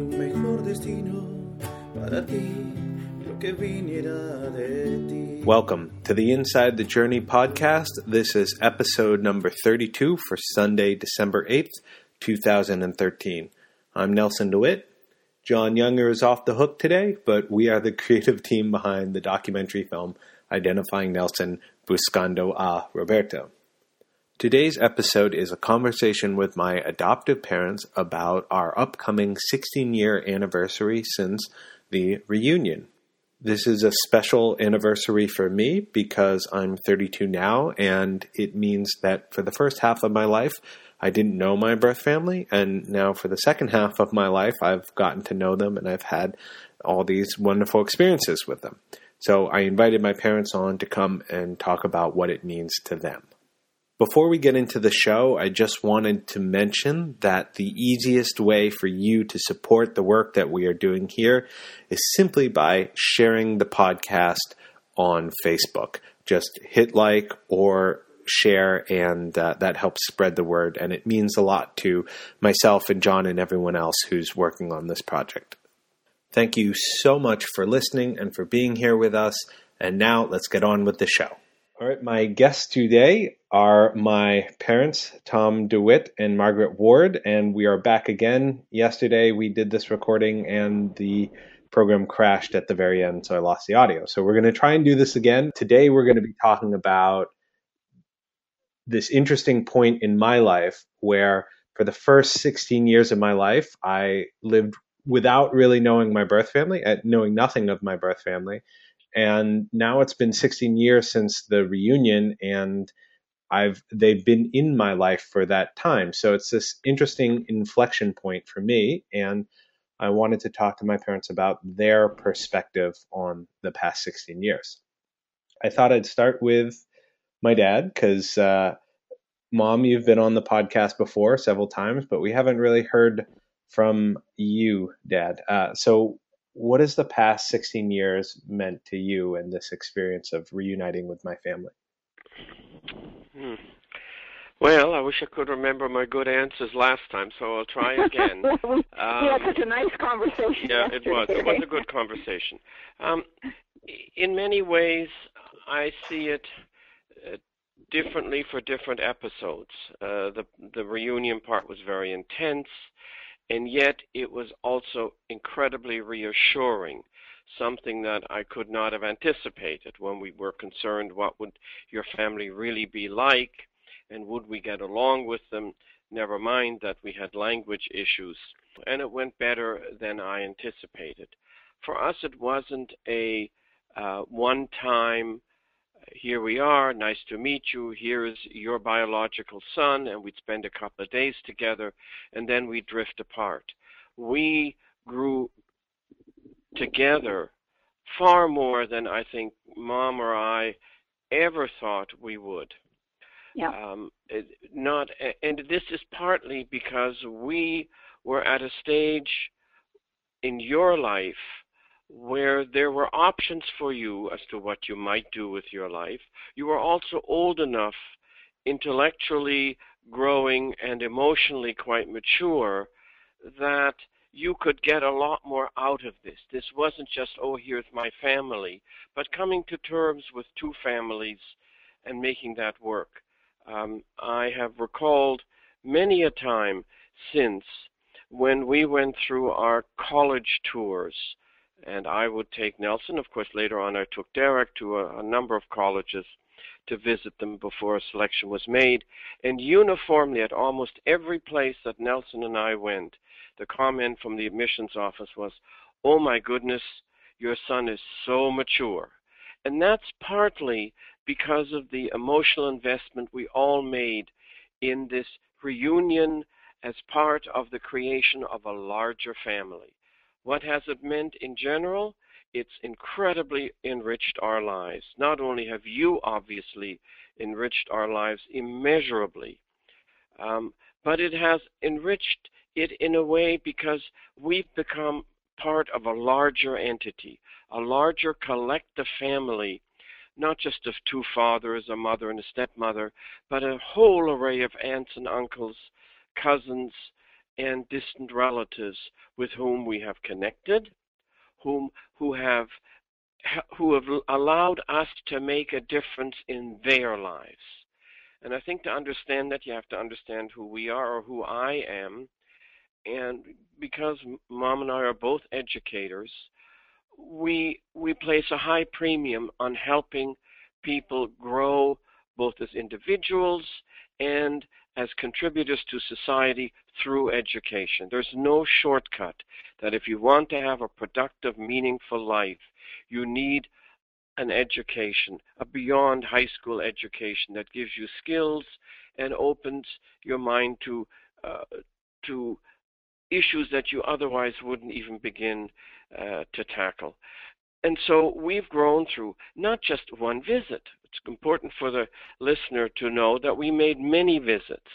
un mejor destino para ti. Welcome to the Inside the Journey podcast. This is episode number 32 for Sunday, December 8th, 2013. I'm Nelson de Witt. John Younger is off the hook today, but we are the creative team behind the documentary film identifying Nelson Buscando a Roberto. Today's episode is a conversation with my adoptive parents about our upcoming 16 year anniversary since the reunion. This is a special anniversary for me because I'm 32 now, and it means that for the first half of my life, I didn't know my birth family, and now for the second half of my life, I've gotten to know them and I've had all these wonderful experiences with them. So I invited my parents on to come and talk about what it means to them. Before we get into the show, I just wanted to mention that the easiest way for you to support the work that we are doing here is simply by sharing the podcast on Facebook. Just hit like or share, and uh, that helps spread the word. And it means a lot to myself and John and everyone else who's working on this project. Thank you so much for listening and for being here with us. And now let's get on with the show. All right, my guests today are my parents, Tom de Witt and Margaret Ward, and we are back again. Yesterday we did this recording and the program crashed at the very end, so I lost the audio. So we're going to try and do this again. Today we're going to be talking about this interesting point in my life where for the first 16 years of my life, I lived without really knowing my birth family, uh, knowing nothing of my birth family and now it's been 16 years since the reunion and I've they've been in my life for that time. So it's this interesting inflection point for me and I wanted to talk to my parents about their perspective on the past 16 years. I thought I'd start with my dad because, uh, mom, you've been on the podcast before several times, but we haven't really heard from you, dad. Uh, so, what has the past 16 years meant to you and this experience of reuniting with my family? Hmm. Well, I wish I could remember my good answers last time, so I'll try again. we, um, had such a nice conversation. Yeah, it was. It was a good conversation. Um, in many ways, I see it uh, differently for different episodes. Uh, the the reunion part was very intense and yet it was also incredibly reassuring something that I could not have anticipated when we were concerned what would your family really be like and would we get along with them never mind that we had language issues and it went better than I anticipated for us it wasn't a uh, one time here we are, nice to meet you, here is your biological son, and we'd spend a couple of days together, and then we'd drift apart. We grew together far more than I think mom or I ever thought we would. Yeah. Um, not, and this is partly because we were at a stage in your life where there were options for you as to what you might do with your life. You were also old enough, intellectually growing and emotionally quite mature, that you could get a lot more out of this. This wasn't just, oh, here's my family, but coming to terms with two families and making that work. Um, I have recalled many a time since when we went through our college tours and I would take Nelson. Of course, later on, I took Derek to a, a number of colleges to visit them before a selection was made. And uniformly, at almost every place that Nelson and I went, the comment from the admissions office was, Oh my goodness, your son is so mature. And that's partly because of the emotional investment we all made in this reunion as part of the creation of a larger family. What has it meant in general? It's incredibly enriched our lives. Not only have you obviously enriched our lives immeasurably, um, but it has enriched it in a way because we've become part of a larger entity, a larger collective family, not just of two fathers, a mother and a stepmother, but a whole array of aunts and uncles, cousins, and distant relatives with whom we have connected, whom who have who have allowed us to make a difference in their lives. And I think to understand that, you have to understand who we are or who I am. And because mom and I are both educators, we we place a high premium on helping people grow both as individuals and as contributors to society through education. There's no shortcut that if you want to have a productive, meaningful life, you need an education, a beyond high school education that gives you skills and opens your mind to uh, to issues that you otherwise wouldn't even begin uh, to tackle. And so we've grown through not just one visit. It's important for the listener to know that we made many visits.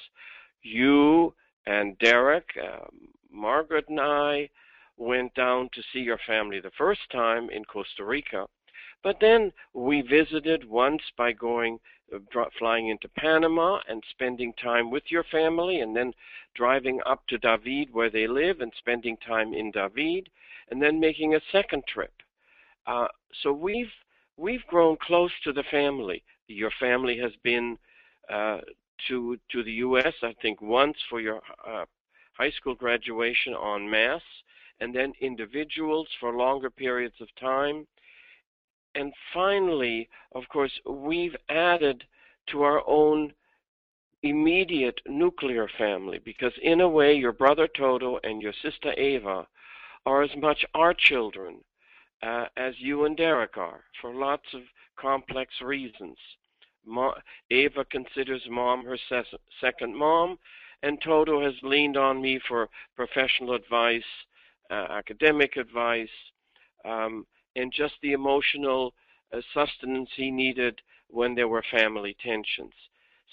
You and Derek, uh, Margaret and I went down to see your family the first time in Costa Rica. But then we visited once by going uh, flying into Panama and spending time with your family, and then driving up to David where they live and spending time in David, and then making a second trip. Uh, so we've we've grown close to the family. Your family has been uh, to to the U.S. I think once for your uh, high school graduation en masse, and then individuals for longer periods of time. And finally, of course, we've added to our own immediate nuclear family because, in a way, your brother Toto and your sister Ava are as much our children uh, as you and Derek are for lots of complex reasons. Ma- Ava considers mom her second mom, and Toto has leaned on me for professional advice, uh, academic advice, um, and just the emotional uh, sustenance he needed when there were family tensions.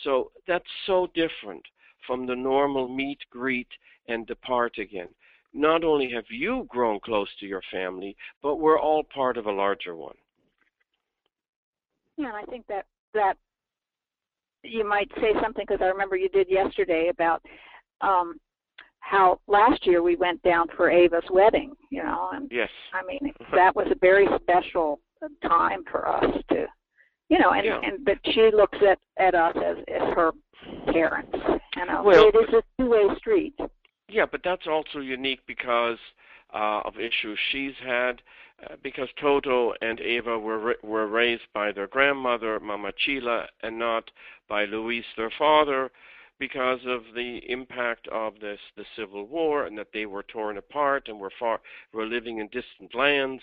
So that's so different from the normal meet, greet, and depart again not only have you grown close to your family, but we're all part of a larger one. Yeah, and I think that that you might say something because I remember you did yesterday about um, how last year we went down for Ava's wedding. You know, and yes, I mean that was a very special time for us to, you know, and yeah. and but she looks at at us as as her parents. You know, well, it is a two way street. Yeah, but that's also unique because uh, of issues she's had. Uh, because Toto and Ava were were raised by their grandmother, Mama Chila, and not by Luis, their father, because of the impact of this the Civil War and that they were torn apart and were far were living in distant lands.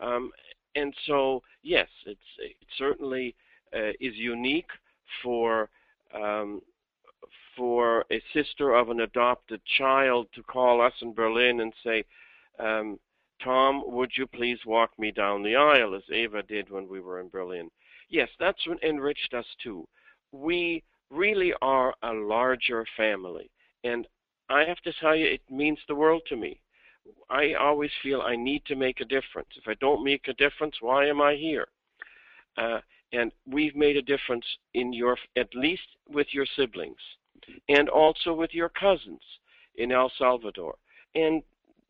Um, and so, yes, it certainly uh, is unique for um, for a sister of an adopted child to call us in Berlin and say, um, Tom, would you please walk me down the aisle, as Ava did when we were in Berlin? Yes, that's enriched us too. We really are a larger family. And I have to tell you, it means the world to me. I always feel I need to make a difference. If I don't make a difference, why am I here? Uh, and we've made a difference in your, at least with your siblings and also with your cousins in El Salvador. And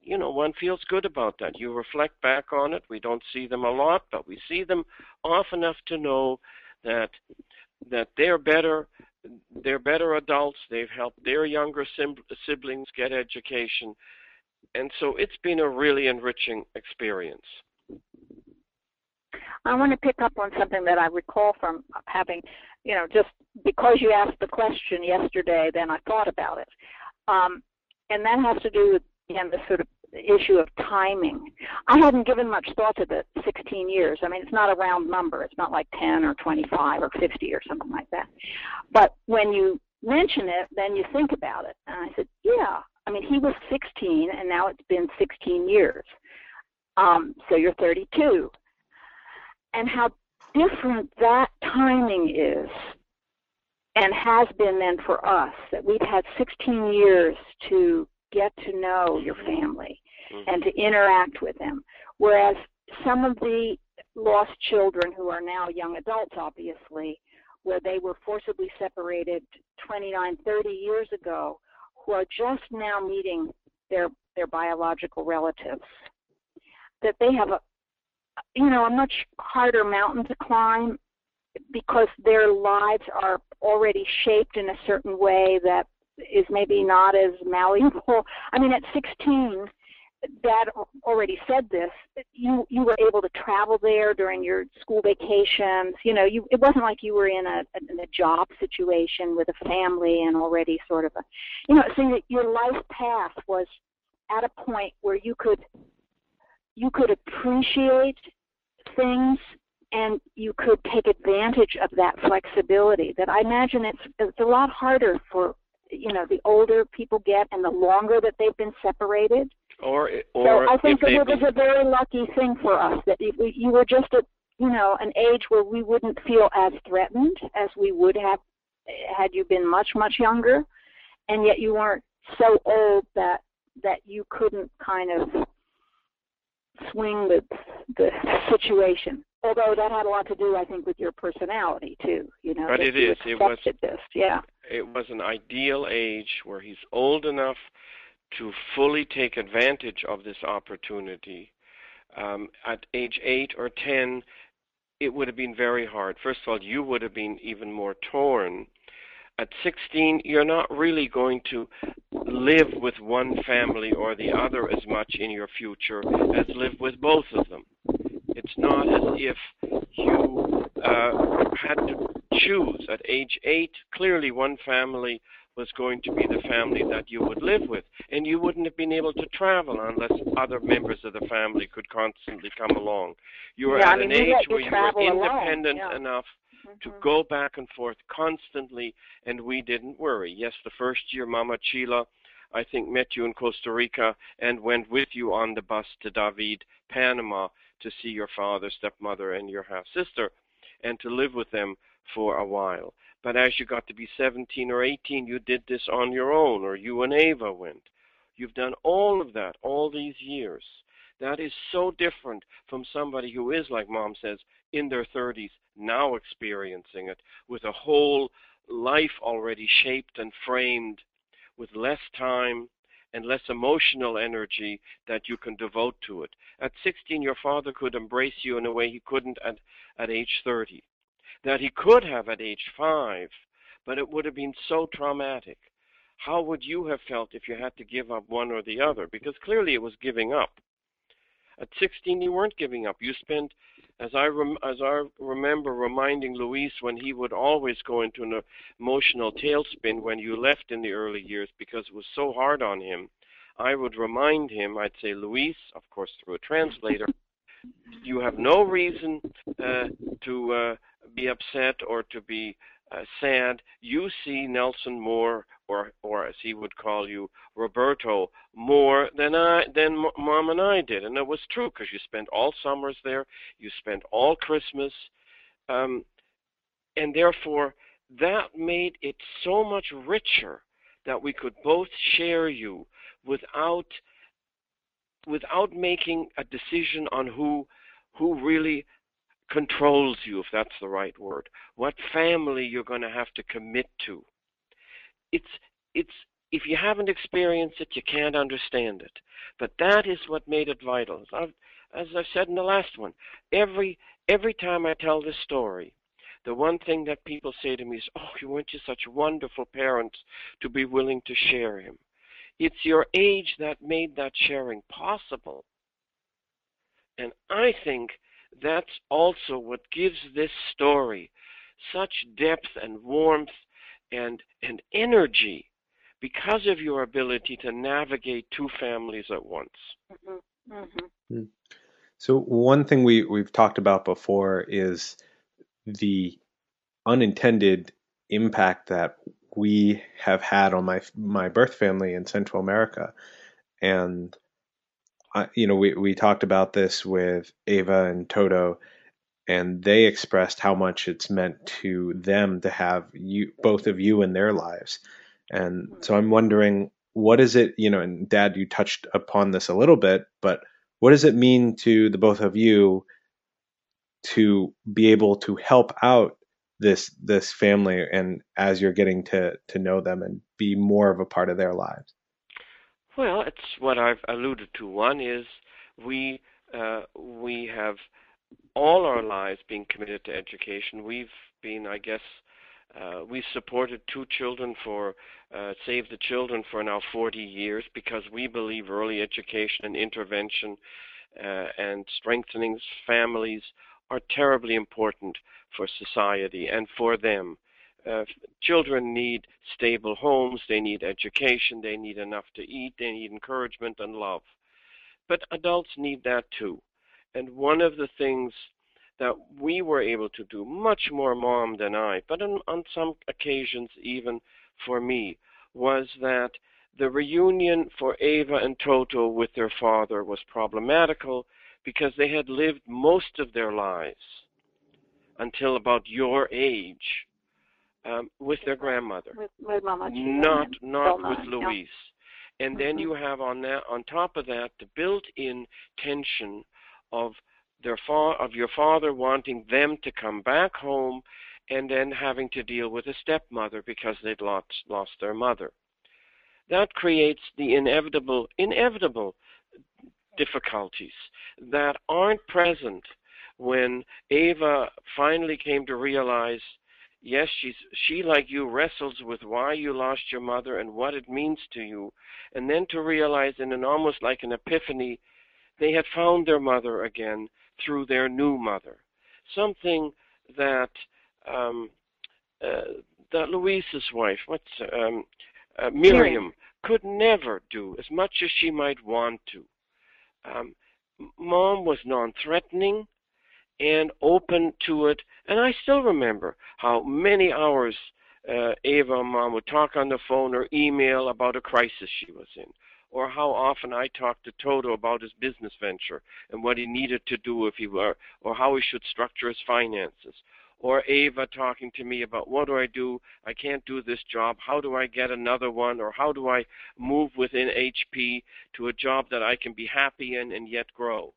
you know, one feels good about that. You reflect back on it. We don't see them a lot, but we see them often enough to know that that they're better they're better adults. They've helped their younger siblings get education. And so it's been a really enriching experience. I want to pick up on something that I recall from having, you know, just because you asked the question yesterday, then I thought about it. Um, and that has to do with, again, the sort of issue of timing. I hadn't given much thought to the 16 years. I mean, it's not a round number. It's not like 10 or 25 or 50 or something like that. But when you mention it, then you think about it. And I said, yeah. I mean, he was 16, and now it's been 16 years. Um, so you're 32 and how different that timing is and has been then for us that we've had 16 years to get to know your family mm-hmm. and to interact with them whereas some of the lost children who are now young adults obviously where they were forcibly separated 29 30 years ago who are just now meeting their their biological relatives that they have a you know a much harder mountain to climb because their lives are already shaped in a certain way that is maybe not as malleable. I mean, at 16, Dad already said this. You you were able to travel there during your school vacations. You know, you it wasn't like you were in a in a job situation with a family and already sort of a, you know, so that your life path was at a point where you could you could appreciate things and you could take advantage of that flexibility that i imagine it's it's a lot harder for you know the older people get and the longer that they've been separated or or so i think that it was a very lucky thing for us that you, you were just at you know an age where we wouldn't feel as threatened as we would have had you been much much younger and yet you weren't so old that that you couldn't kind of swing the the situation. Although that had a lot to do, I think, with your personality too. You know, but it is. It was. This. Yeah. It was an ideal age where he's old enough to fully take advantage of this opportunity. Um, at age eight or ten, it would have been very hard. First of all, you would have been even more torn at 16, you're not really going to live with one family or the other as much in your future as live with both of them. It's not as if you uh, had to choose. At age 8, clearly one family was going to be the family that you would live with, and you wouldn't have been able to travel unless other members of the family could constantly come along. You were yeah, at I mean, an age where you were independent yeah. enough to Mhm. go back and forth constantly, and we didn't worry. Yes, the first year, Mama Chila, I think, met you in Costa Rica and went with you on the bus to David, Panama, to see your father, stepmother, and your half sister, and to live with them for a while. But as you got to be 17 or 18, you did this on your own, or you and Ava went. You've done all of that all these years. That is so different from somebody who is, like mom says, in their 30s now experiencing it with a whole life already shaped and framed with less time and less emotional energy that you can devote to it. At 16, your father could embrace you in a way he couldn't at, at age 30, that he could have at age 5, but it would have been so traumatic. How would you have felt if you had to give up one or the other? Because clearly it was giving up. At 16, you weren't giving up. You spent as I rem- as I remember reminding Luis when he would always go into an emotional tailspin when you left in the early years because it was so hard on him. I would remind him. I'd say, Luis, of course through a translator, you have no reason uh, to uh, be upset or to be uh, sad. You see Nelson more, or or as he would call you, Roberto, more than I than Mom and I did, and it was true because you spent all summers there, you spent all Christmas, um, and therefore that made it so much richer that we could both share you without without making a decision on who who really controls you, if that's the right word. What family you're going to have to commit to. It's it's if you haven't experienced it, you can't understand it. But that is what made it vital. I've, as I said in the last one, every every time I tell this story, the one thing that people say to me is, "Oh, you weren't just such wonderful parents to be willing to share him." It's your age that made that sharing possible. And I think that's also what gives this story such depth and warmth and, and energy because of your ability to navigate two families at once. Mm-hmm. Mm-hmm. So one thing we we've talked about before is the unintended impact that we have had on my my birth family in Central America, and I, you know we we talked about this with Ava and Toto, and they expressed how much it's meant to them to have you both of you in their lives, and so I'm wondering what is it you know and Dad you touched upon this a little bit, but what does it mean to the both of you to be able to help out this this family and as you're getting to to know them and be more of a part of their lives? Well, it's what I've alluded to. One is we uh, we have all our lives been committed to education. We've been, I guess, uh, we supported two children for uh, Save the Children for now 40 years because we believe early education and intervention uh, and strengthening families are terribly important for society and for them. Uh, children need stable homes, they need education, they need enough to eat, they need encouragement and love. But adults need that too. And one of the things that we were able to do, much more mom than I, but on, on some occasions even for me, was that the reunion for Ava and Toto with their father was problematical because they had lived most of their lives until about your age um, with their grandmother, with, with Mama not not with Luis. And then Mhm. you have on that on top of that the built-in tension of their fa- of your father wanting them to come back home and then having to deal with a stepmother because they'd lost lost their mother. That creates the inevitable inevitable difficulties that aren't present when Ava finally came to realize yes she's she like you wrestles with why you lost your mother and what it means to you. And then to realize in an almost like an epiphany they had found their mother again through their new mother. Something that um uh, that Luis's wife what's um uh, Miriam, could never do as much as she might want to. Um mom was non-threatening and open to it. And I still remember how many hours uh, Ava and Mom would talk on the phone or email about a crisis she was in, or how often I talked to Toto about his business venture and what he needed to do if he were, or how he should structure his finances. Or Ava talking to me about what do I do? I can't do this job. How do I get another one? Or how do I move within HP to a job that I can be happy in and yet grow?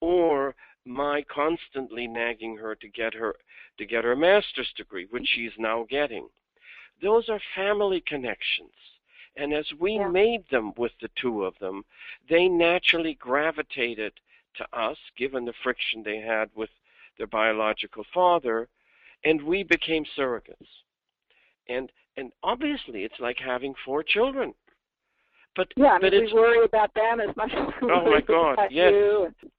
Or my constantly nagging her to get her to get her master's degree, which she's now getting. Those are family connections. And as we Yeah. made them with the two of them, they naturally gravitated to us, given the friction they had with their biological father, and we became surrogates. And and obviously it's like having four children. But Yeah, I but mean, it's we worry about them as much as we Oh, my God, about yes. you. and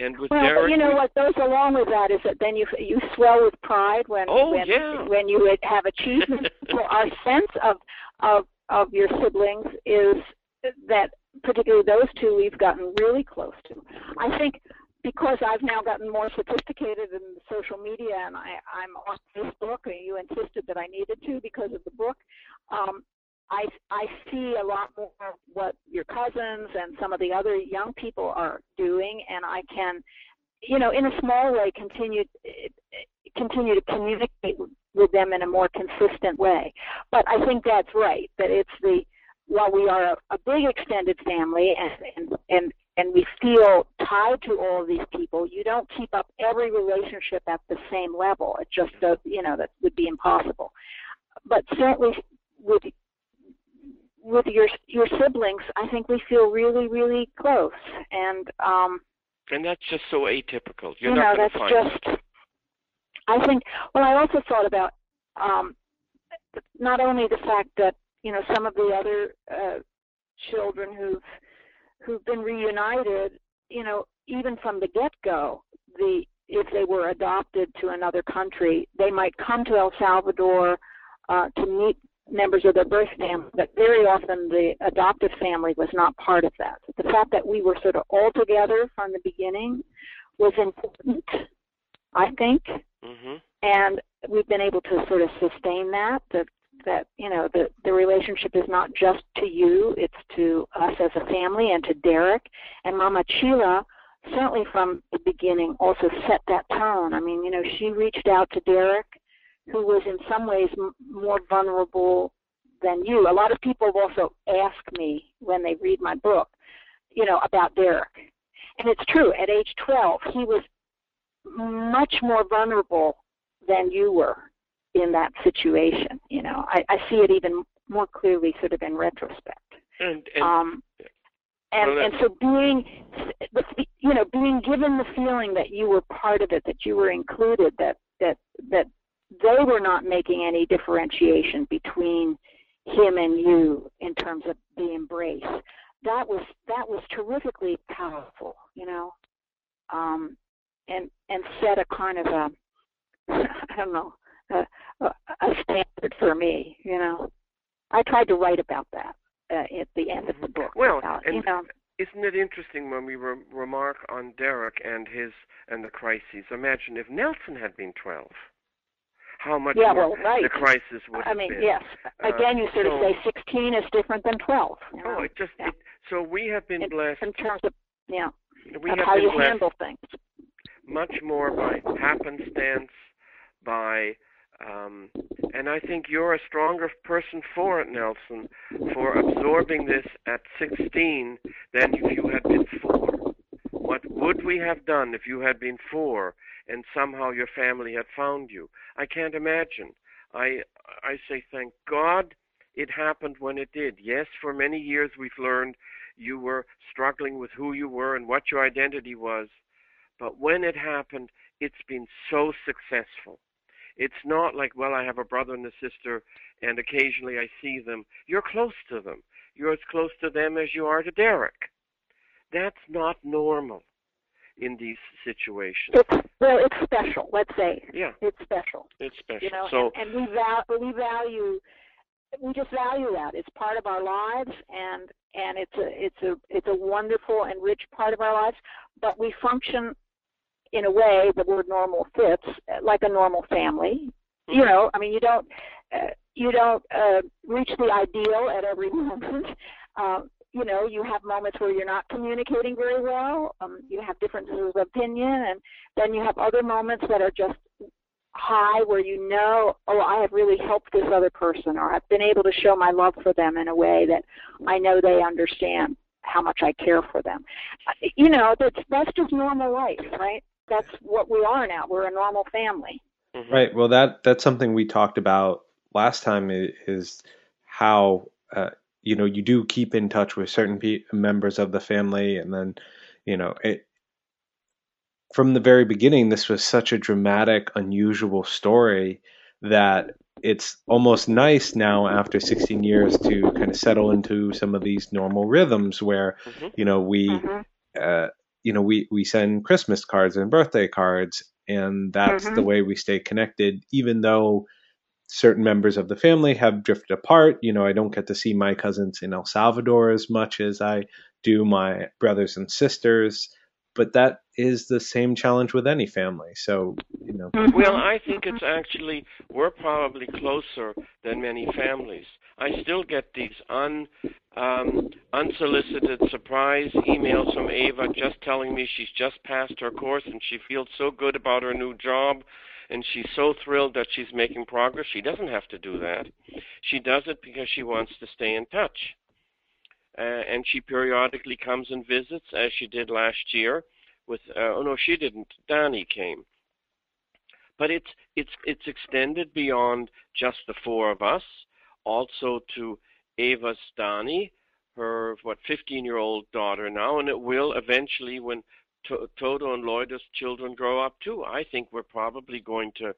with Well, Derek you know we- what goes along with that is that then you you swell with pride when Oh, when yeah. when you have achievements. so our sense of of of your siblings is that particularly those two we've gotten really close to. I think because I've now gotten more sophisticated in the social media and I, I'm on Facebook and you insisted that I needed to because of the book, um, I I see a lot more what your cousins and some of the other young people are doing, and I can, you know, in a small way, continue continue to communicate with them in a more consistent way. But I think that's right. That it's the while we are a, a big extended family and and and and we feel tied to all of these people, you don't keep up every relationship at the same level. It just does, you know, that would be impossible. But certainly with with your your siblings, I think we feel really, really close, and um, and that's just so atypical. You're you know going that's find just. I think. Well, I also thought about um, not only the fact that you know some of the other uh, children who've who've been reunited, you know, even from the get-go, the if they were adopted to another country, they might come to El Salvador uh, to meet members of their birth family, but very often the adoptive family was not part of that. The fact that we were sort of all together from the beginning was important, I think, hmm and we've been able to sort of sustain that. That that you know the the relationship is not just to you; it's to us as a family and to Derek and Mama Chila. Certainly from the beginning, also set that tone. I mean, you know, she reached out to Derek who was in some ways m- more vulnerable than you. A lot of people also ask me when they read my book, you know, about Derek. And it's true, at age 12, he was much more vulnerable than you were. in that situation. You know, I, I see it even more clearly sort of in retrospect. And, and um, and Well, and so being you know being given the feeling that you were part of it that you were included that that that they were not making any differentiation between him and you in terms of the embrace. That was that was terrifically powerful you know? Um and and set a kind of a i don't know a, a, standard for me you know? I tried to write about that uh, at the end of the book Well, about, and you know? isn't it interesting when we re- remark on Derek and his and the crises? Imagine if Nelson had been 12, how much Yeah, more well, right. the crisis would I mean, been. yes. Uh, Again, you sort of so- say 16 is different than 12. You know, Oh, it just Yeah. it, so we have been in, blessed. in terms of yeah, We of have how been you blessed handle things. much more by happenstance, by um, and I think you're a stronger person for it, Nelson, for absorbing this at 16 than if you had been four. What would we have done if you had been four and somehow your family had found you? I can't imagine. I I say thank God it happened when it did. Yes, for many years we've learned you were struggling with who you were and what your identity was. But when it happened, it's been so successful. It's not like, well, I have a brother and a sister, and occasionally I see them. You're close to them. You're as close to them as you are to Derek. That's not normal in these situations. It's well, it's special. Let's say Yeah, it's special. it's special. You know, so, and, and we val- we value we just value that. It's part of our lives, and and it's a it's a it's a wonderful and rich part of our lives. But we function in a way the word normal fits like a normal family. You know, I mean, you don't uh, you don't uh, reach the ideal at every moment. Uh, you know, you have moments where you're not communicating very well. Um, you have differences of opinion, and then you have other moments that are just high where you know, oh, I have really helped this other person, or I've been able to show my love for them in a way that I know they understand how much I care for them. Uh, You know, that's that's just normal life, right? That's what we are now. We're a normal family. mhm. Right. Well, that that's something we talked about last time is how uh, you know you do keep in touch with certain pe- members of the family, and then you know it. From the very beginning, this was such a dramatic, unusual story that it's almost nice now after 16 years to kind of settle into some of these normal rhythms where Mhm. you know we Mhm. uh, you know, we, we send Christmas cards and birthday cards, and that's Mhm. the way we stay connected, even though certain members of the family have drifted apart. You know, I don't get to see my cousins in El Salvador as much as I do my brothers and sisters, but that is the same challenge with any family. So, you know, Well. I think it's actually we're probably closer than many families. I still get these un um, unsolicited surprise emails from Ava just telling me she's just passed her course and she feels so good about her new job and she's so thrilled that she's making progress. She doesn't have to do that. She does it because she wants to stay in touch. Uh, and she periodically comes and visits as she did last year with uh, oh no she didn't Danny came but it's it's it's extended beyond just the four of us, also to Ava Stani, her what 15 year old daughter now, and it will eventually when to- Toto and Lloyd's children grow up too. I think we're probably going to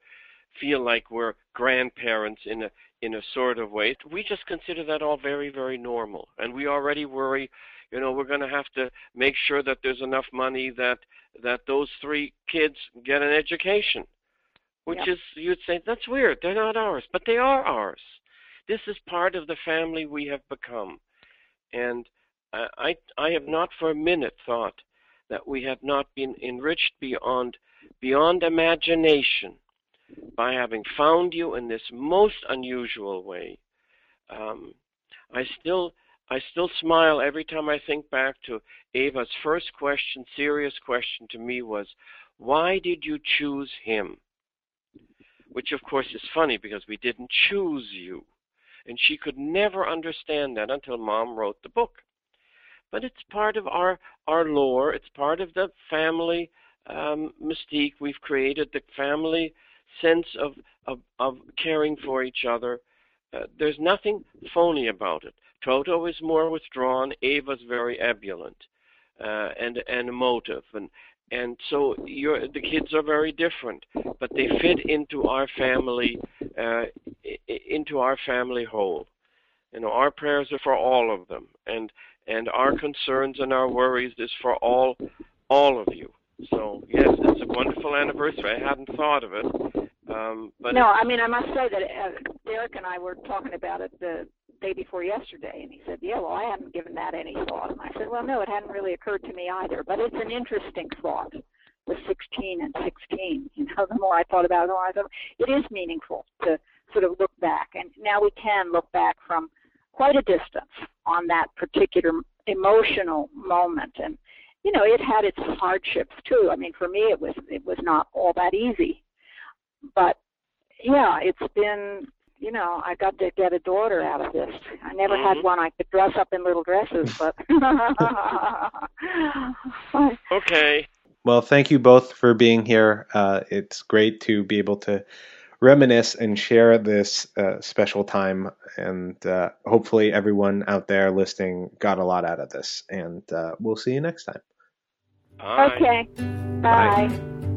feel like we're grandparents in a in a sort of way. We just consider that all very very normal, and we already worry. You know, we're going to have to make sure that there's enough money that that those three kids get an education which is you'd say that's weird they're not ours but they are ours this is part of the family we have become and I, I i have not for a minute thought that we have not been enriched beyond beyond imagination by having found you in this most unusual way um, i still i still smile every time i think back to ava's first question serious question to me was why did you choose him which of course is funny because we didn't choose you. And she could never understand that until mom wrote the book. But it's part of our, our lore, it's part of the family um, mystique. We've created the family sense of, of, of caring for each other. Uh, there's nothing phony about it. Toto is more withdrawn. Ava's very ebullient uh, and and emotive, and and so the kids are very different, but they fit into our family, uh, into our family whole. You know, our prayers are for all of them, and and our concerns and our worries is for all all of you. So yes, it's a wonderful anniversary. I hadn't thought of it, um, but no, I mean I must say that uh, Derek and I were talking about it the day before yesterday, and he said, "Yeah, well, I hadn't given that any thought." And I said, "Well, no, it hadn't really occurred to me either, but it's an interesting thought." The 16 and 16. You know, the more I thought about it, the more I thought it is meaningful to sort of look back, and now we can look back from quite a distance on that particular emotional moment, and you know, it had its hardships too. I mean, for me, it was it was not all that easy, but yeah, it's been you know, I got to get a daughter out of this. I never mm-hmm. had one I could dress up in little dresses, but okay. Well, thank you both for being here. Uh, it's great to be able to reminisce and share this uh, special time, and uh, hopefully, everyone out there listening got a lot out of this. And uh, we'll see you next time. Bye. Okay. Bye. Bye.